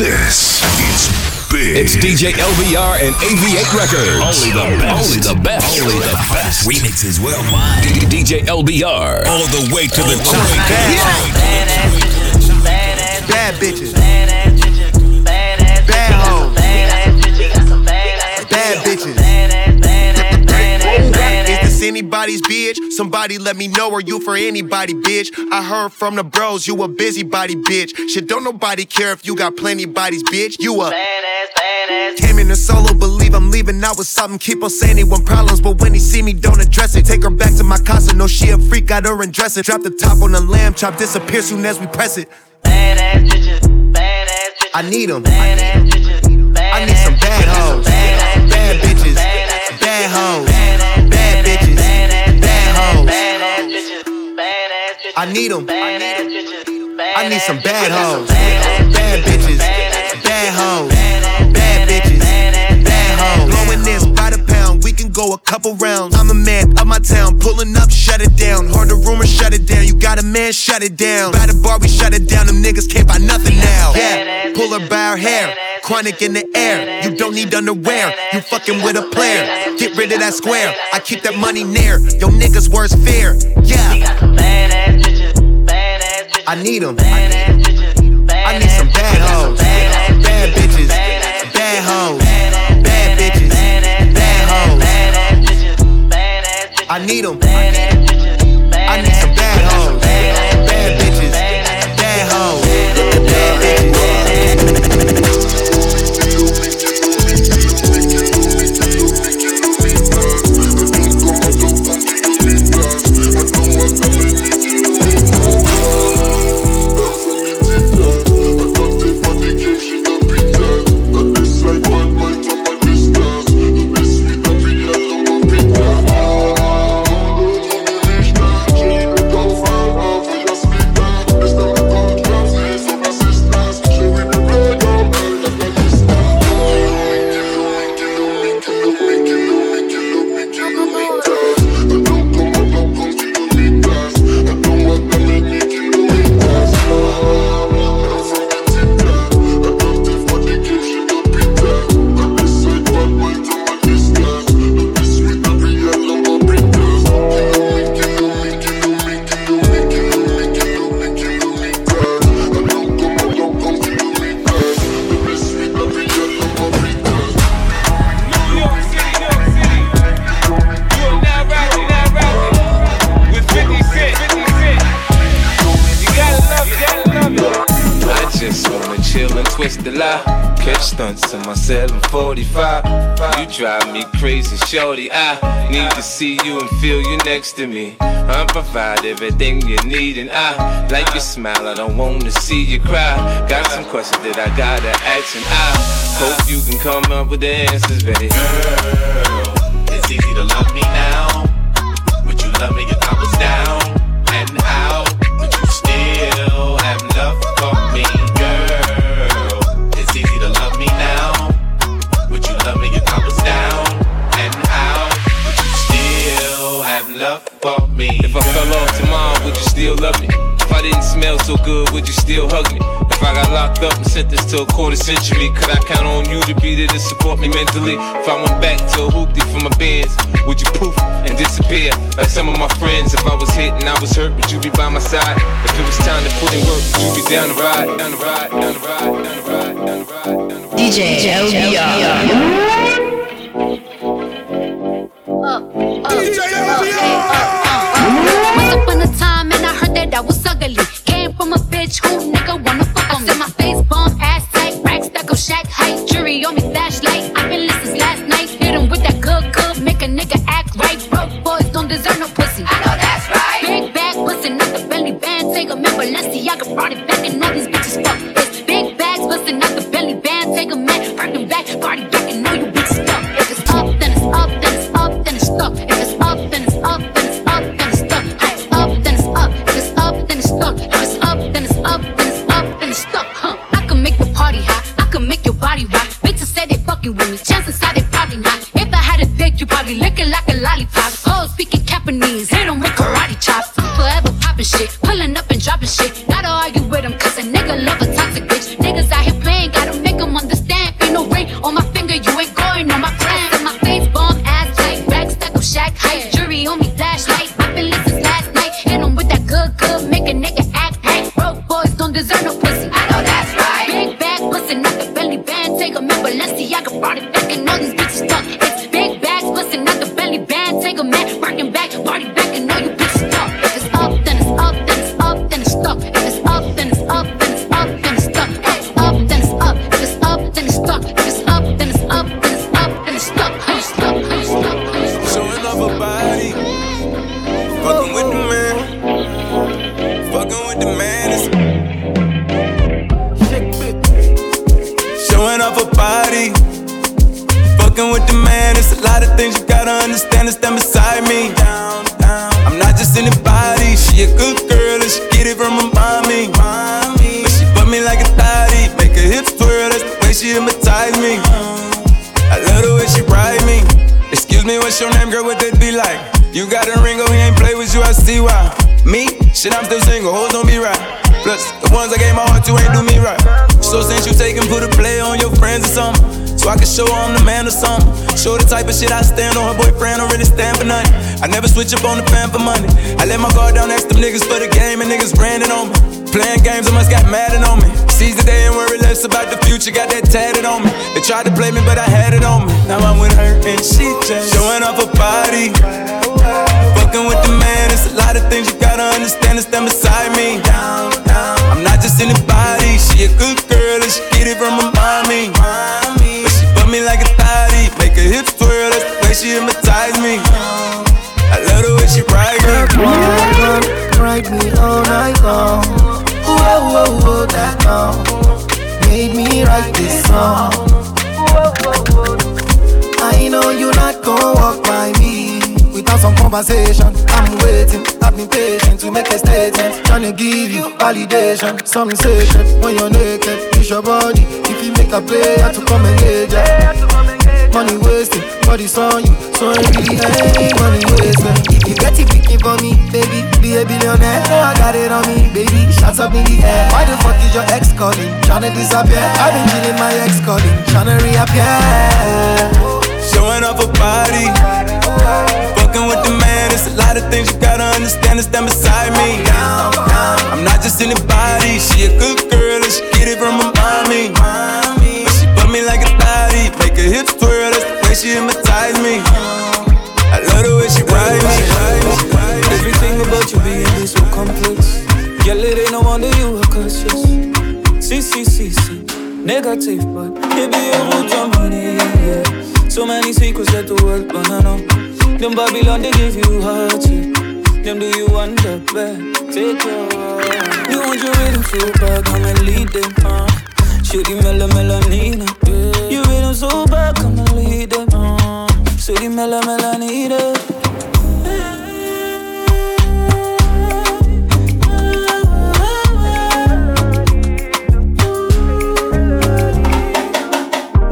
This is big. It's DJ LBR and AV8 Records. Only the best. Only the best. Only the best. Remixes worldwide. D- DJ LBR. All the way to the top. Bad bitches. Anybody's bitch? Somebody let me know, are you for anybody, bitch? I heard from the bros, you a busybody, bitch. Shit, don't nobody care if you got plenty bodies, bitch. You a Came in a solo, believe I'm leaving out with something. Keep on saying he want problems, but when he see me, don't address it. Take her back to my casa, no she a freak, got her and dress it. Drop the top on the lamb chop, disappear soon as we press it. Badass bitches, badass bitches. I need them. I I need them. I need some bad hoes. Bad bitches. Bad hoes. Bad bitches. Bad hoes. Blowing this by the pound. We can go a couple rounds. I'm a man of my town. Pulling up, shut it down. Heard the rumor, shut it down. You got a man, shut it down. By the bar, we shut it down. Them niggas can't buy nothing now. Yeah, pull her by her hair. Chronic in the air. You don't need underwear. You fucking with a player. Get rid of that square. I keep that money near. Yo niggas worst fear. Yeah. I need them. I need some bad hoes. Bad bitches. Bad hoes. Bad bitches. Bad hoes. I need them. I provide everything you need, and I like your smile. I don't wanna see you cry. Got some questions that I gotta ask, and I hope you can come up with the answers, baby. Girl, it's easy to love me to a quarter century, could I count on you to be there to support me mentally? If I went back to a hoopty for my bands, would you poof and disappear like some of my friends? If I was hit and I was hurt, would you be by my side? If it was time to put in work, would you be down the ride, down the ride, down the ride, down the ride, down the ride, down the ride? DJ LBR. I love the way she ride me. Excuse me, what's your name, girl? What that be like? You got a ring, oh, he ain't play with you, I see why. Me? Shit, I'm still single, hoes don't be right. Plus, the ones I gave my heart to ain't do me right. So since you take and put a play on your friends or something, so I can show I'm the man or something. Show the type of shit I stand on. Her boyfriend don't really stand for nothing. I never switch up on the fan for money. I let my guard down to them niggas for the game and niggas branding on me. Playing games, I must got mad on me. Seize the day and worry less about the future. Got that tatted on me. They tried to play me, but I had it on me. Now I'm with her and she just showing off her body. Fucking with the man, it's a lot of things you gotta understand and stand beside me. I'm not just anybody, she a good girl and she get it from her mommy. But she put me like a thotty, make her hips twirl, that's the way she hypnotize me. I love the way she ride me. Ride me all night long. Whoa, whoa, whoa, that song made me write this song. I know you're not gonna walk by me without some conversation. I'm waiting, I've been patient to make a statement. Trying to give you validation, something sacred when you're naked. Use your body if you make a play, I to come engage ya. Money wasted, body's on you, so I money wasted. If you get it picking for me, baby, be a billionaire. I got it on me, baby, shots up in the air. Why the fuck is your ex calling, tryna disappear? I've been chilling my ex calling, tryna reappear. Showing off her body. Fucking with the man, it's a lot of things you gotta understand and stand beside me. I'm not just anybody, she a good girl and she get it from her mommy. Hips that's the way she hypnotize me. I love the way she ride me. Everything about you being so complex. Girl, it ain't no wonder you are cautious. See, see, see, see. Negative, but it be a root of money, yeah. So many secrets that the world wanna know. Them Babylon, they give you hardship. Them do you wonder bad. Take your You want your rhythm so bad, come and lead them. Uh. Shitty mela melanina. Yeah. Rhythm so bad, come and lead them. Uh. Shitty mela melanina.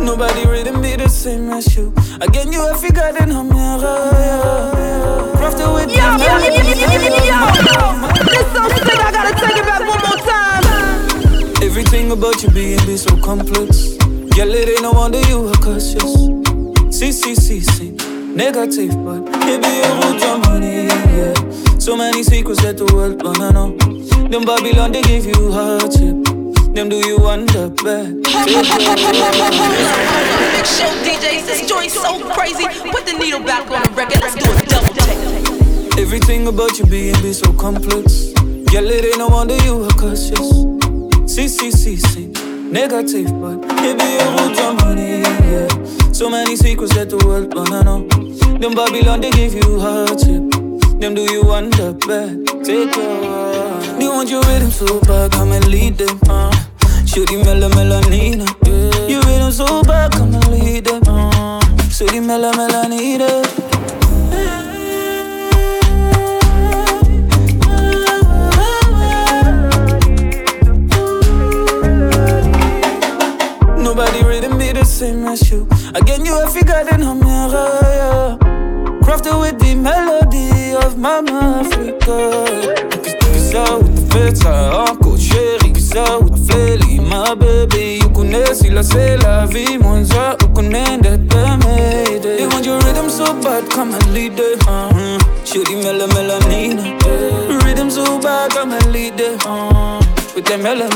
Nobody rhythm be the same as you. Again, you have a mirror. Yeah. Crafted with Yo, yo, yo, yo, yo, yo. This so sick, I gotta take it back one more time. Everything about you being be so complex. Girl, it ain't no wonder you are cautious. See, see, see, see. Negative, but it be a root of money, yeah. So many secrets that the world wanna know. Them Babylon, they give you hardship. Them do you wonder bad. Big show DJ says joint so crazy. Put the needle back on the record. Let's do a double take. Everything about you being be so complex. Girl, it ain't no wonder you are cautious. See, see, see, see. Negative, but it be a root of money, yeah. So many secrets that the world wanna know. Them Babylon, they give you hardship. Them do you want wonder bad. Take your You want your rhythm so bad, come and lead them. Uh. Shooty mela melanina. Yeah. You rhythm so bad, come and lead them. Uh. Shooty mela melanina. Same as you. Again, you have figured in a mirror, yeah. Crafted with the melody of Mama Africa. Ça où t'as fait ça encore, chérie? Qu'est-ce ça où t'as fait baby? You connais si là c'est la vie, moi ça, you connais d'être made. They want your rhythm so bad, come and lead it. Shooty mela melanina. Yeah. Rhythm so bad, come and lead it. Uh, with the mela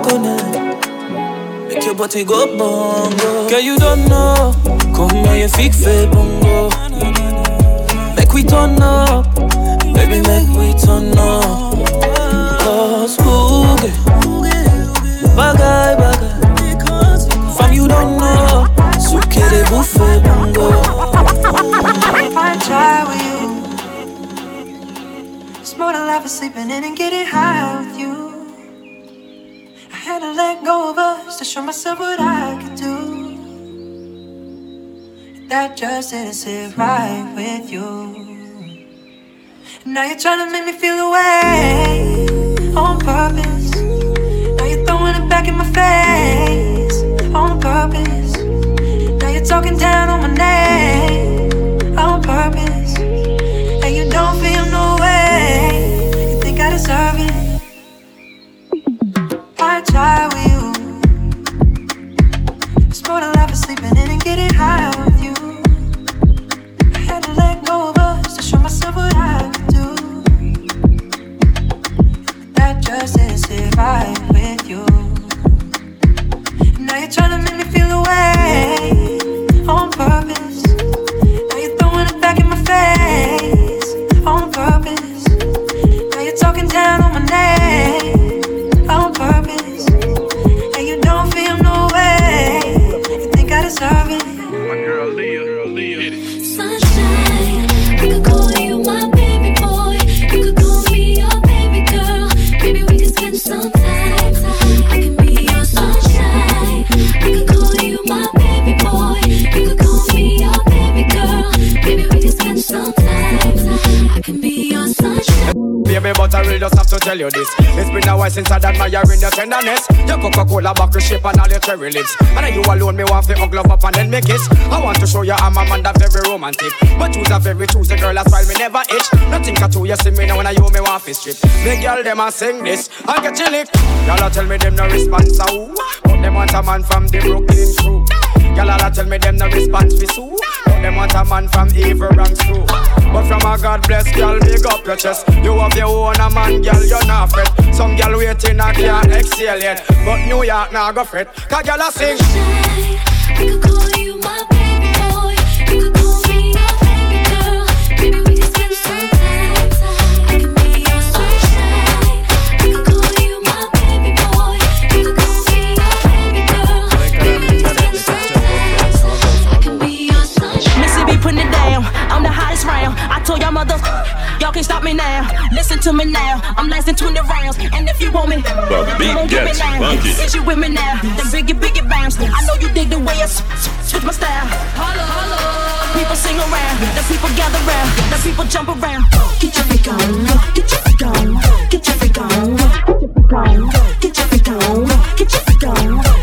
Connect, make your body go bongo. Girl, you don't know, come here, you fake fait bongo. Make we turn up, baby, make we turn up. Cause boogie, bagay, bagay. From you don't know, suke de bouffe bongo. I try with you. It's more than life is sleeping in and getting high with you. Let go of us to show myself what I could do. That just didn't sit right with you. Now you're trying to make me feel away on purpose. Now you're throwing it back in my face cherry lips. And then you alone, me want to hug love up and then make kiss. I want to show you I'm a man that very romantic. But you's a very choosy girl, that's why me never itch. Nothing at all, you see me now when I you me want to strip. The girl, them a sing this and get you lick. Y'all a tell me them no response, ooh. But them want a man from the Brooklyn crew. Y'all a tell me them no response for Sue. But them want a man from evil ranks too. But from a God bless girl, big up your chest. You have your own a man, girl, you're not fret. Some girl waiting, I can't exhale yet. But New York now go fret. Cause y'all sing. Listen to me now. I'm lasting 20 rounds. And if you want me, The beat you gon' get me gets now. funky. Is you with me now? The biggie, biggie bounce. I know you dig the way I s- s- switch my style. Holla, holla. People sing around. The people gather round. The people jump around. Get your freak on. Get your freak on. Get your freak on. Get your freak on. Get your freak on. Get your get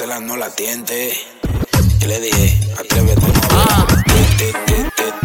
vacilándose la no la tiente. Y le dije, atrévete, no Siente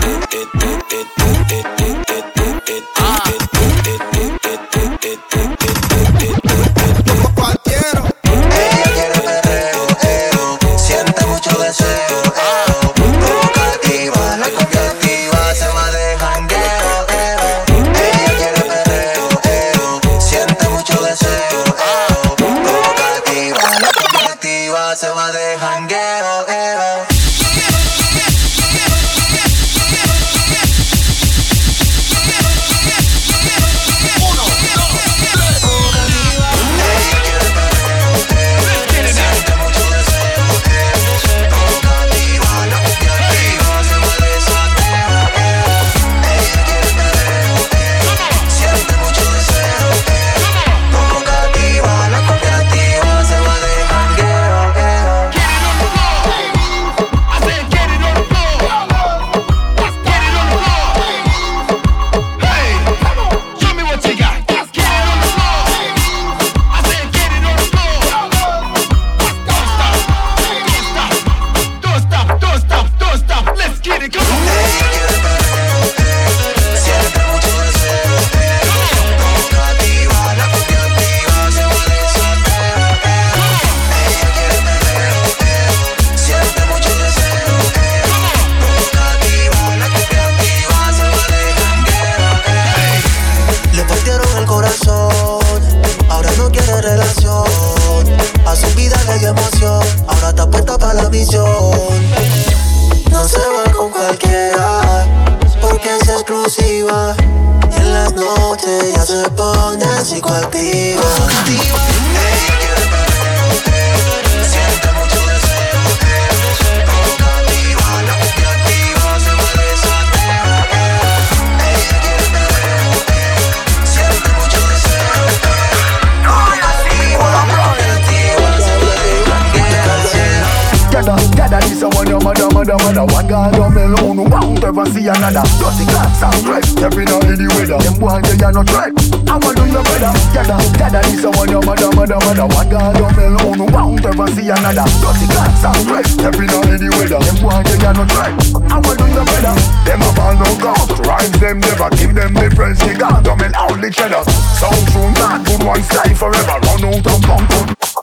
alone, won't ever see another. Dirty clocks and break, stepping out in the weather. Them boy they are no threat, I want do your better Gather, gather this a one mother, mother, mother. One God on me alone, won't ever see another. Dirty clocks and break, stepping out in the weather. Them boy they are no threat, I want do your better Them a ball no ghost, rhymes them never Give them the friends they got, them and all the cheddar Sound true, not good one slide forever. Run out of bump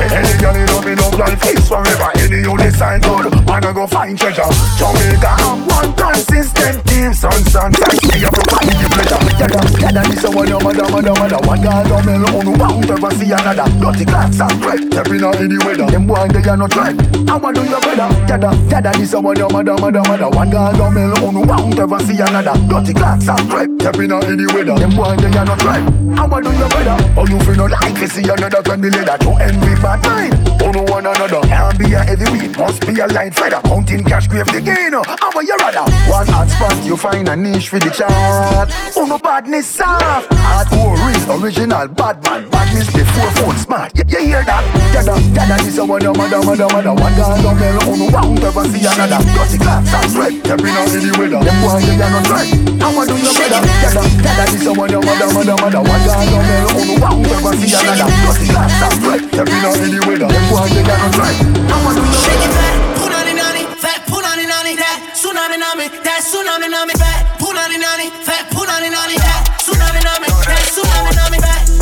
any girl in love me love like face forever. Any you decide good, I go find treasure. Jamaica have one consistent team Son, son, thank me, you provide the pleasure. Yada, yada, this a one mother, mother, mother. One girl down me alone, won't ever see another. Dirty clocks and break, stepping out in the weather. Them boy they are no threat, I want do your better Yada, yada, this a one mother, mother, mother. One girl down me alone, won't ever see another. Dirty clocks and break, stepping out in the weather. Them boy they are no threat, I want do your better Oh you feel no like to see another turn the leather To envy bad mind, no one another Can't be a heavy weed, must be a light feather Counting cash grave the gain, how about your rather One hot spot, you find a niche for the chart. Oh no badness soft, hardcore real, original bad man. Badness before phone smart, you, you hear that? Yada, yada, this a one mother, mother, mother. One guy down there, oh no won't ever see another. Dirty clocks and break, every now in the weather. Them boy, they are not right, I want do your better Yada, yada, this a one mother, mother, mother. One guy down there, oh no won't ever see another. Dirty clocks and break, every now in the weather. Them boy, they are not right, I want do your better Punani nani, fat punani nani, that tsunami nami, that tsunami nami, fat punani nani, fat punani nani, that tsunami nami, that tsunami nami, fat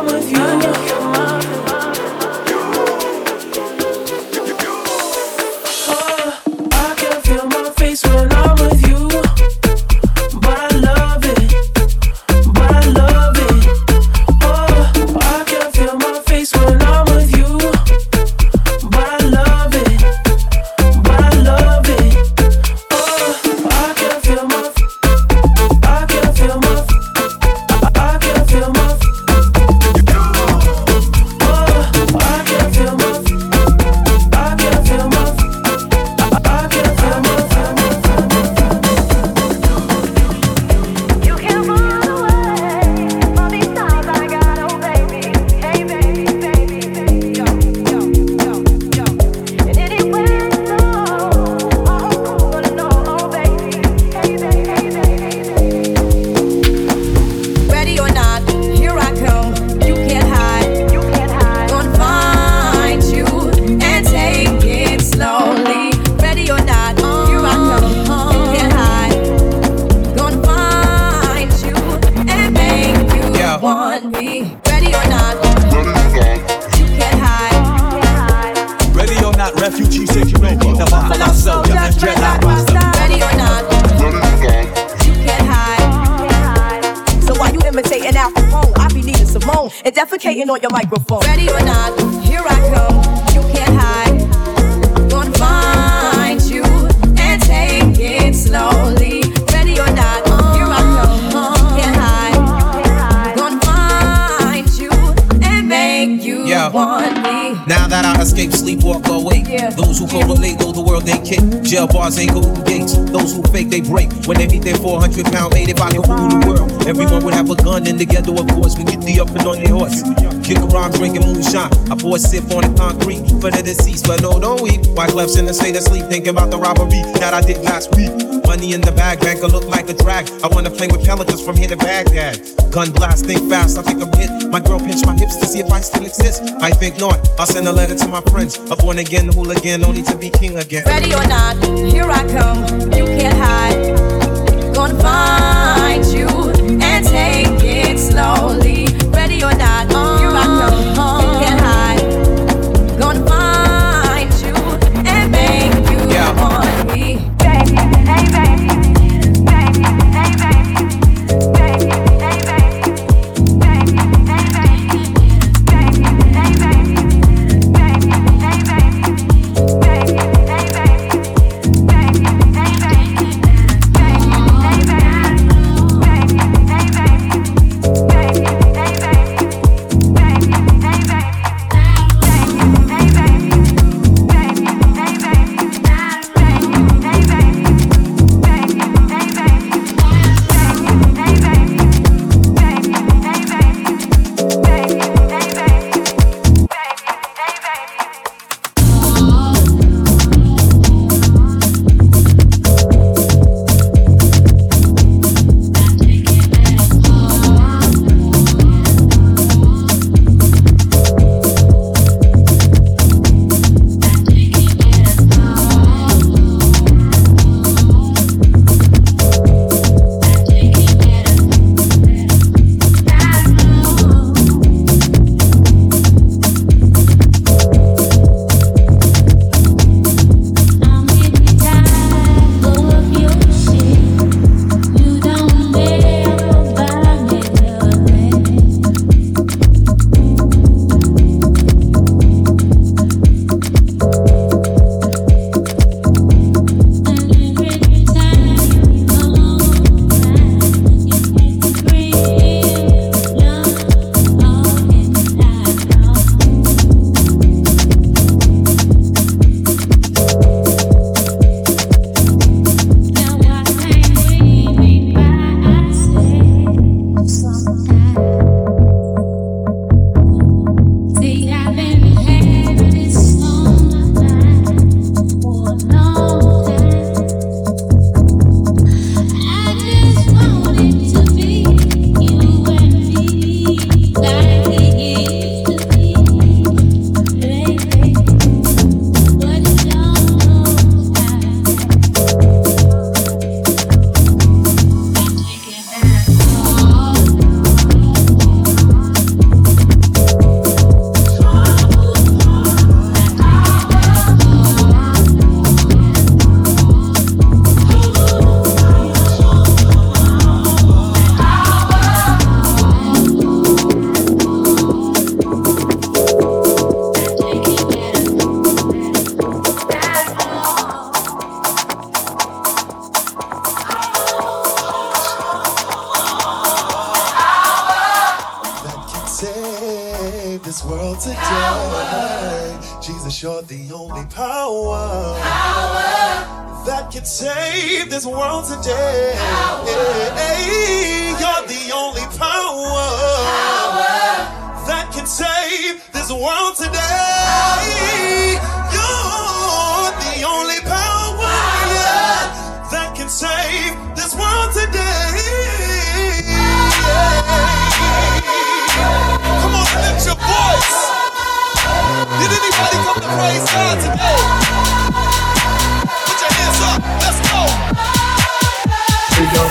I'm with you. I'm drinking moonshine. I pour a sip on the concrete for the deceased, but no, don't weep. White left in the state of sleep, thinking about the robbery that I did last week. Money in the bag, banker look like a drag. I wanna play with pelicans from here to Baghdad. Gun blast, think fast, I think I'm hit. My girl pinch my hips to see if I still exist. I think not. I'll send a letter to my friends. A born again hooligan, only to be king again. Ready or not, here I come. You can't hide. Gonna find you and take it slowly. Ready or not, uh. Oh.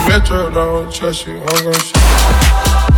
Metro don't trust you, I'm gon' shoot.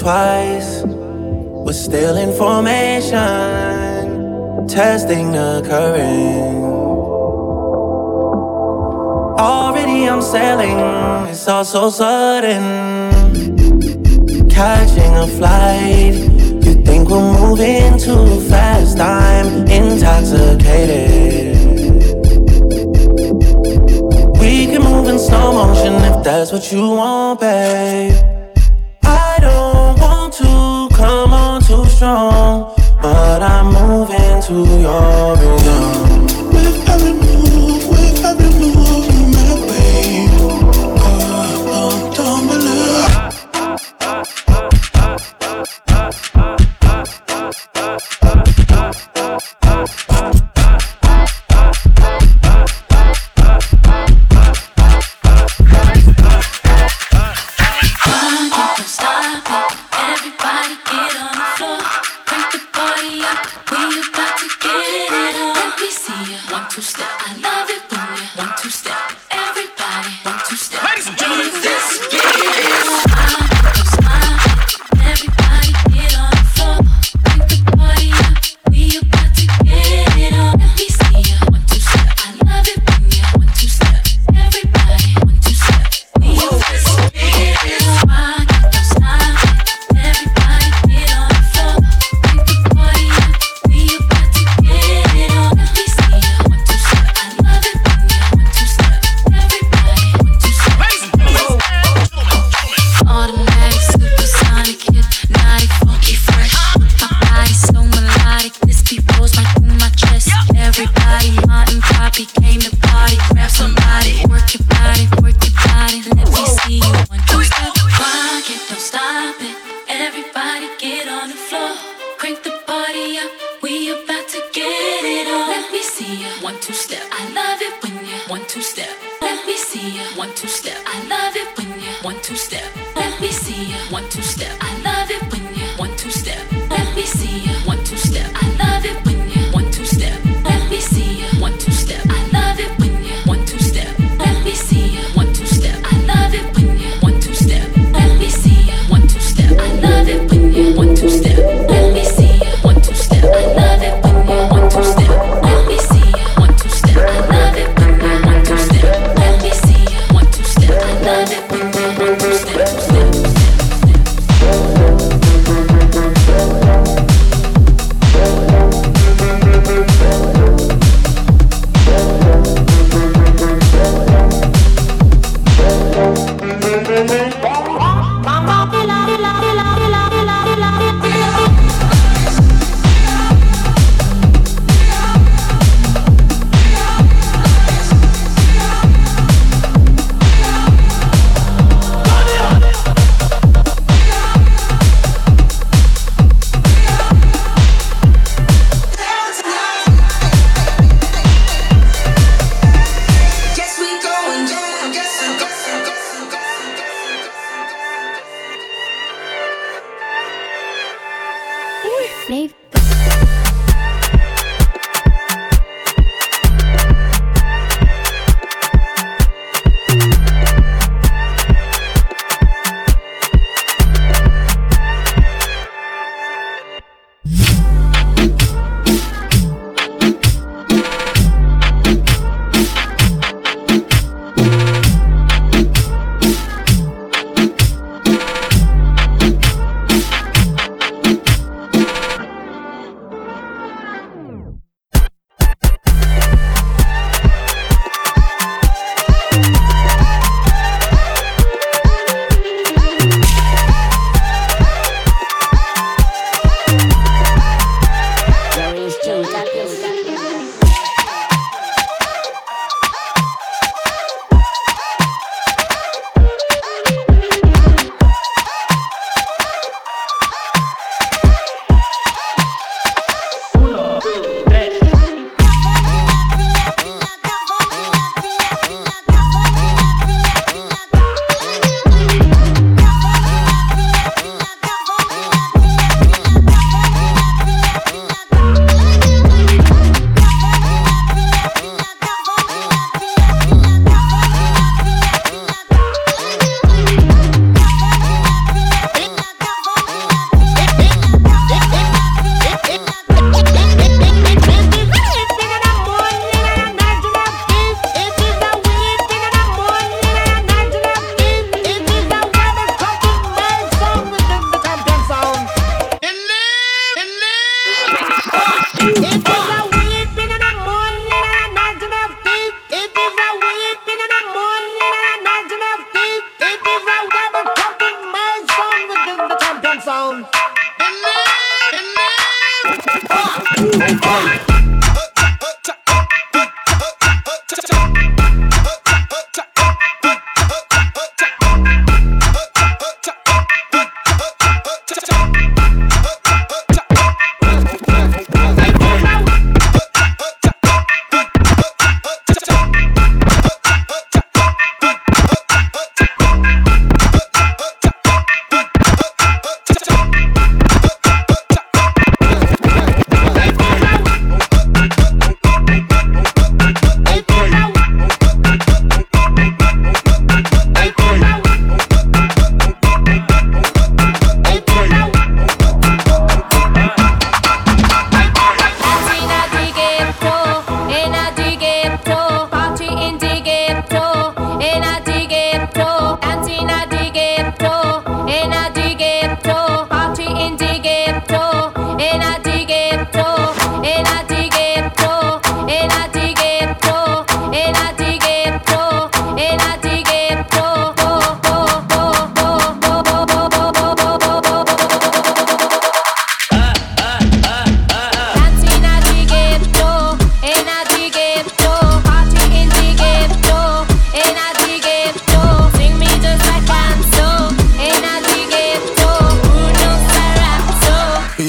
twice. We're still in formation, testing the current. Already I'm sailing, it's all so sudden.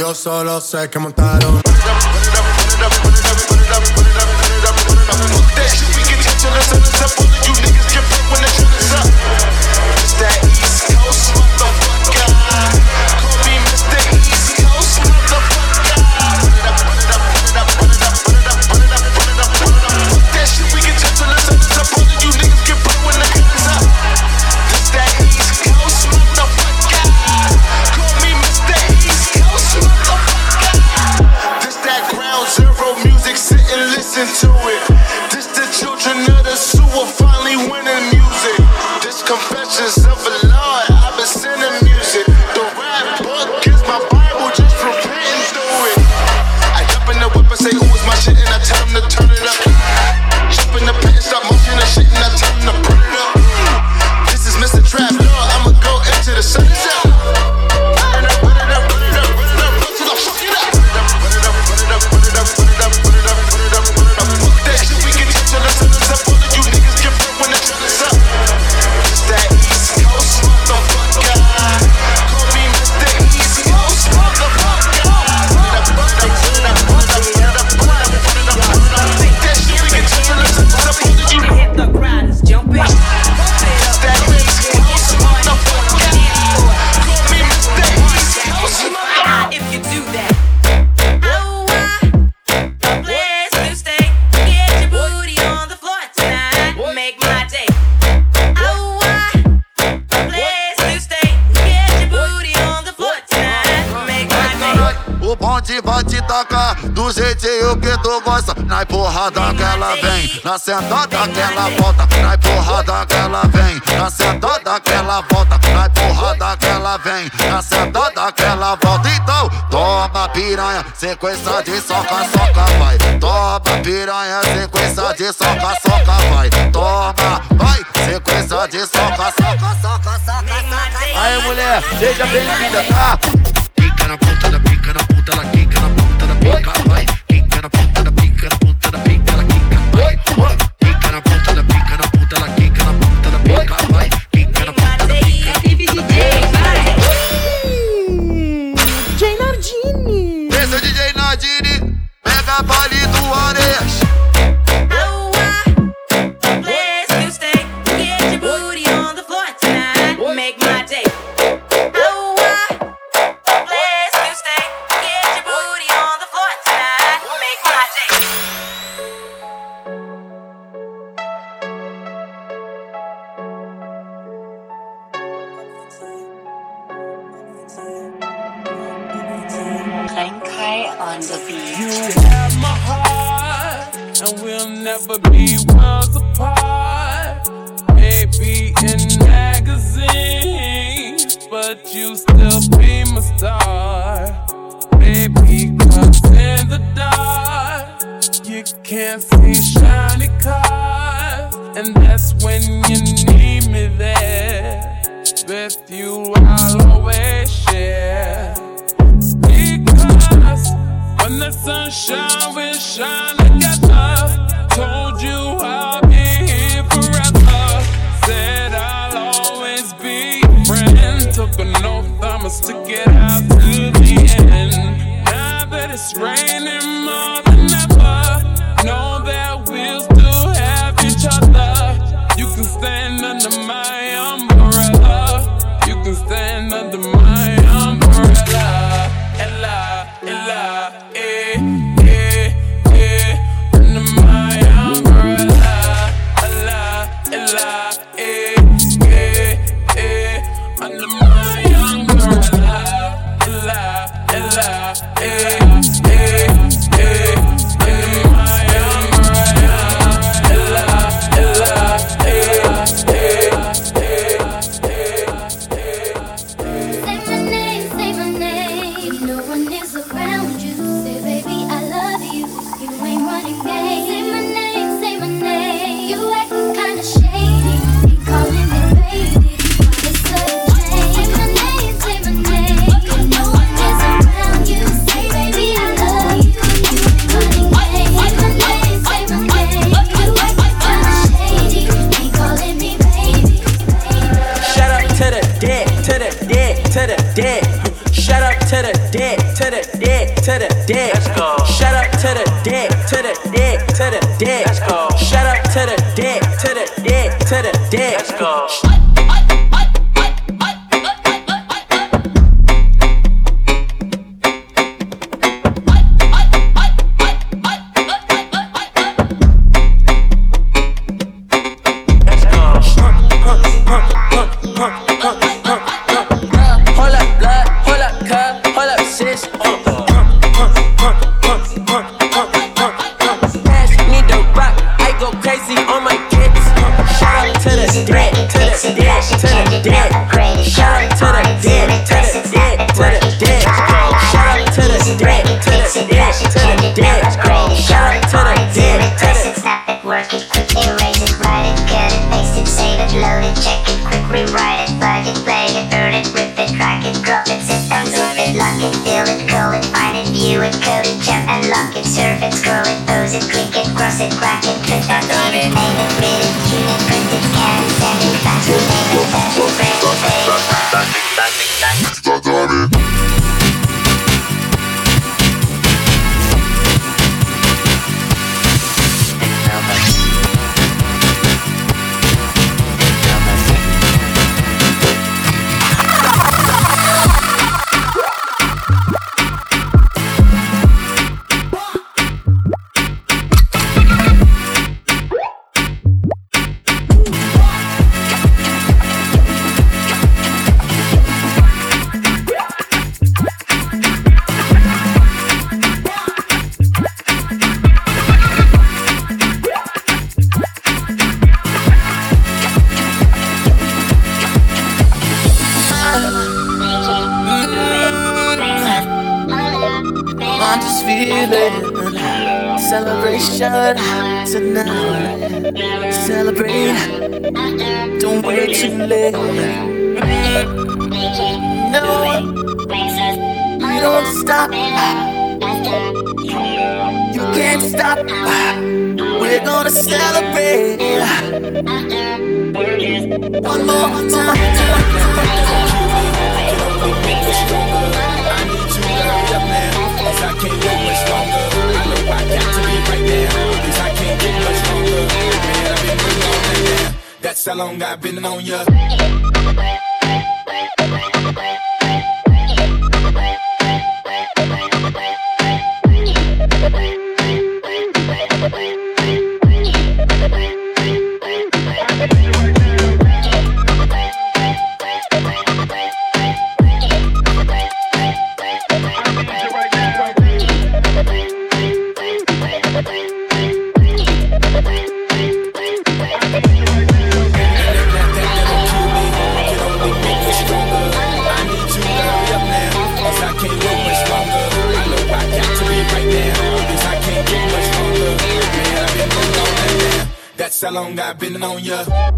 Yo solo sé que montaron. Na sentada que ela volta. Na empurrada que ela vem, na sentada que ela volta. Na empurrada que ela vem, na sentada que ela volta. Então, toma piranha, sequência de soca, soca, vai. Toma piranha, sequência de soca, soca, vai. Toma, vai, sequência de soca, soca, soca, soca, soca. Aí, mulher, seja bem-vinda, tá? Pica na ponta da pica, na ponta da quica, na ponta da pica, vai. Pica na ponta da pica, na ponta da pica, ela quica, vai. Pica na ponta da pica, na ponta da quica, na ponta da pica, vai. Pica na ponta da pica. DJ Nardini. Esse é o DJ Nardini, pega palito areias. But you still be my star. Baby, cause in the dark, you can't see shiny cars, and that's when you need me there. With you, I'll always share. Because when the sunshine will shine together, told you I'll an oath I must stick it out to the end. Now that it's raining more than ever, know that we'll still have each other. You can stand under my it, lock it, fill it, call it, find it, view it, code it, jump and lock it, surf it, scroll it, pose it, click it, cross it, crack it, click it, done it, name it, read it, tune it, print it, scan it, send it, fax it, name it, touch it, print it, save it. long I've been on ya. I've been on ya.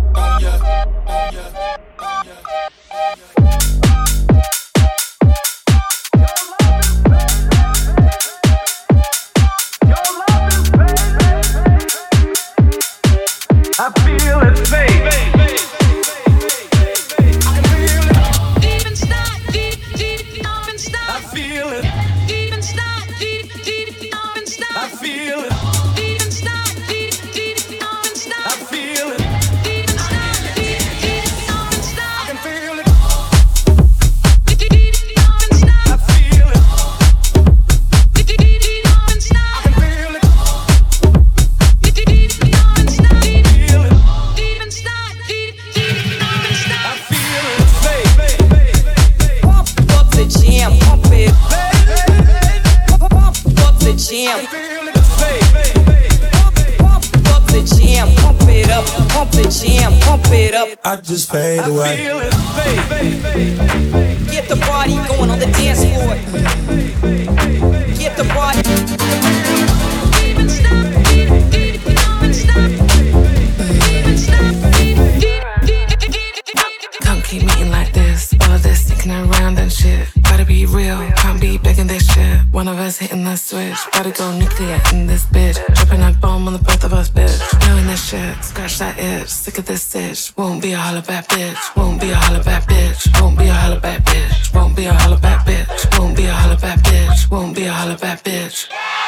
a holla bad bitch.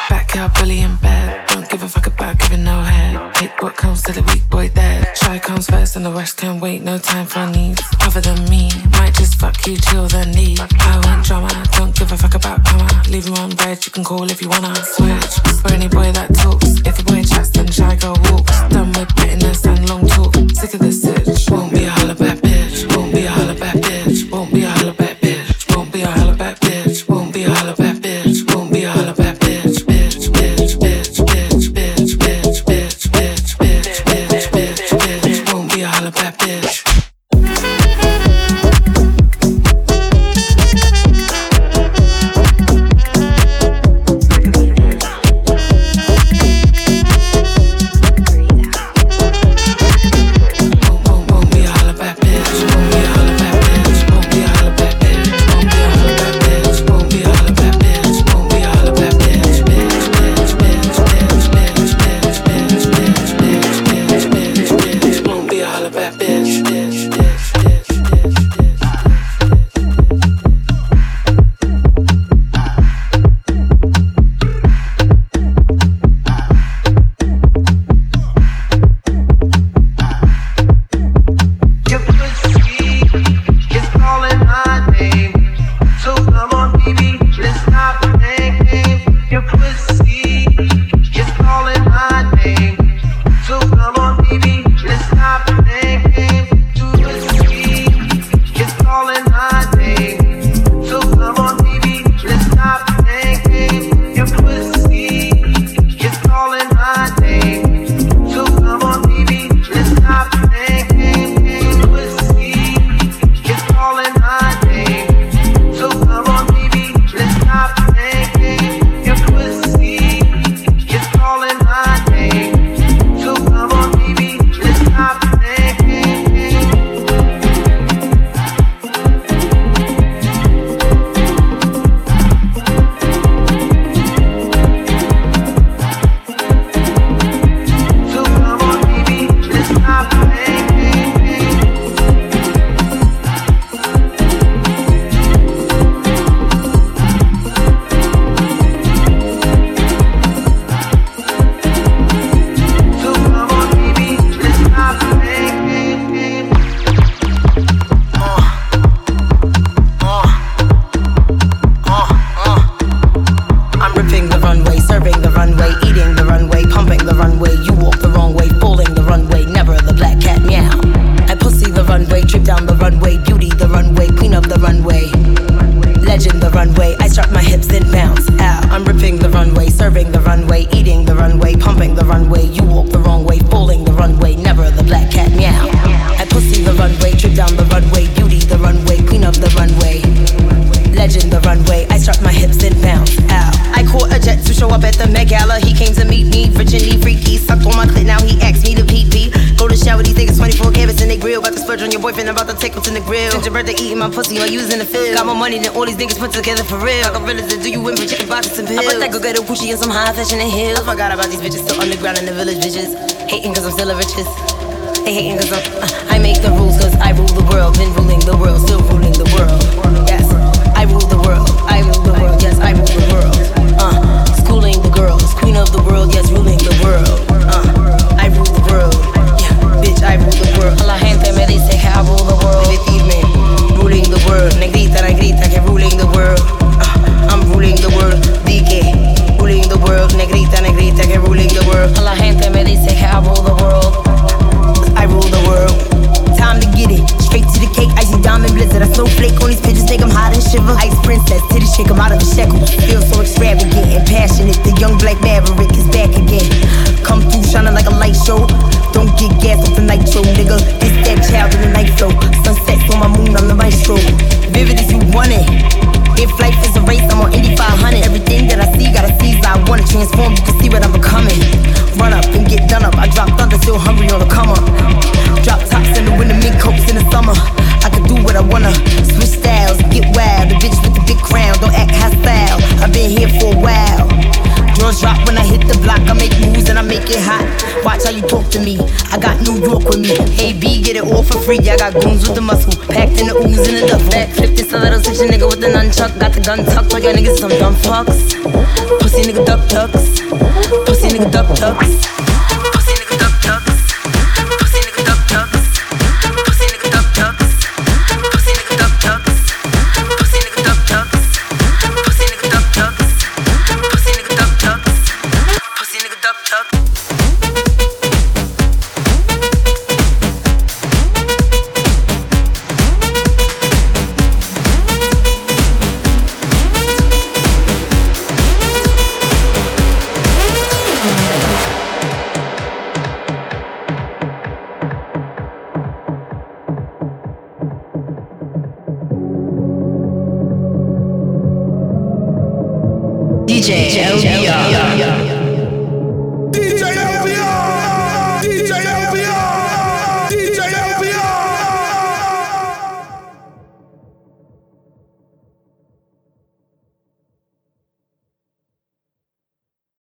Back out bully in bed. Don't give a fuck about giving no head. Take what comes to the weak boy dead. Shy comes first and the rest can wait. No time for needs. Other than me, might just fuck you till the need. I want drama. Don't give a fuck about karma. Leave him on red. You can call if you wanna switch. For any boy that talks. If a boy chats, then shy girl walks. Done with bitterness and long talk. Sick of this sitch. Won't be a holla Some I'm high fetching the hills. Forgot about these bitches, still underground in the village, bitches. Hating cause I'm still a richest. Got goons with the muscle, packed in the ooze in the duffel. Backflip this little section nigga with the nunchuck. Got the gun tucked like your niggas some dumb fucks. Pussy nigga duck ducks. Pussy nigga duck ducks.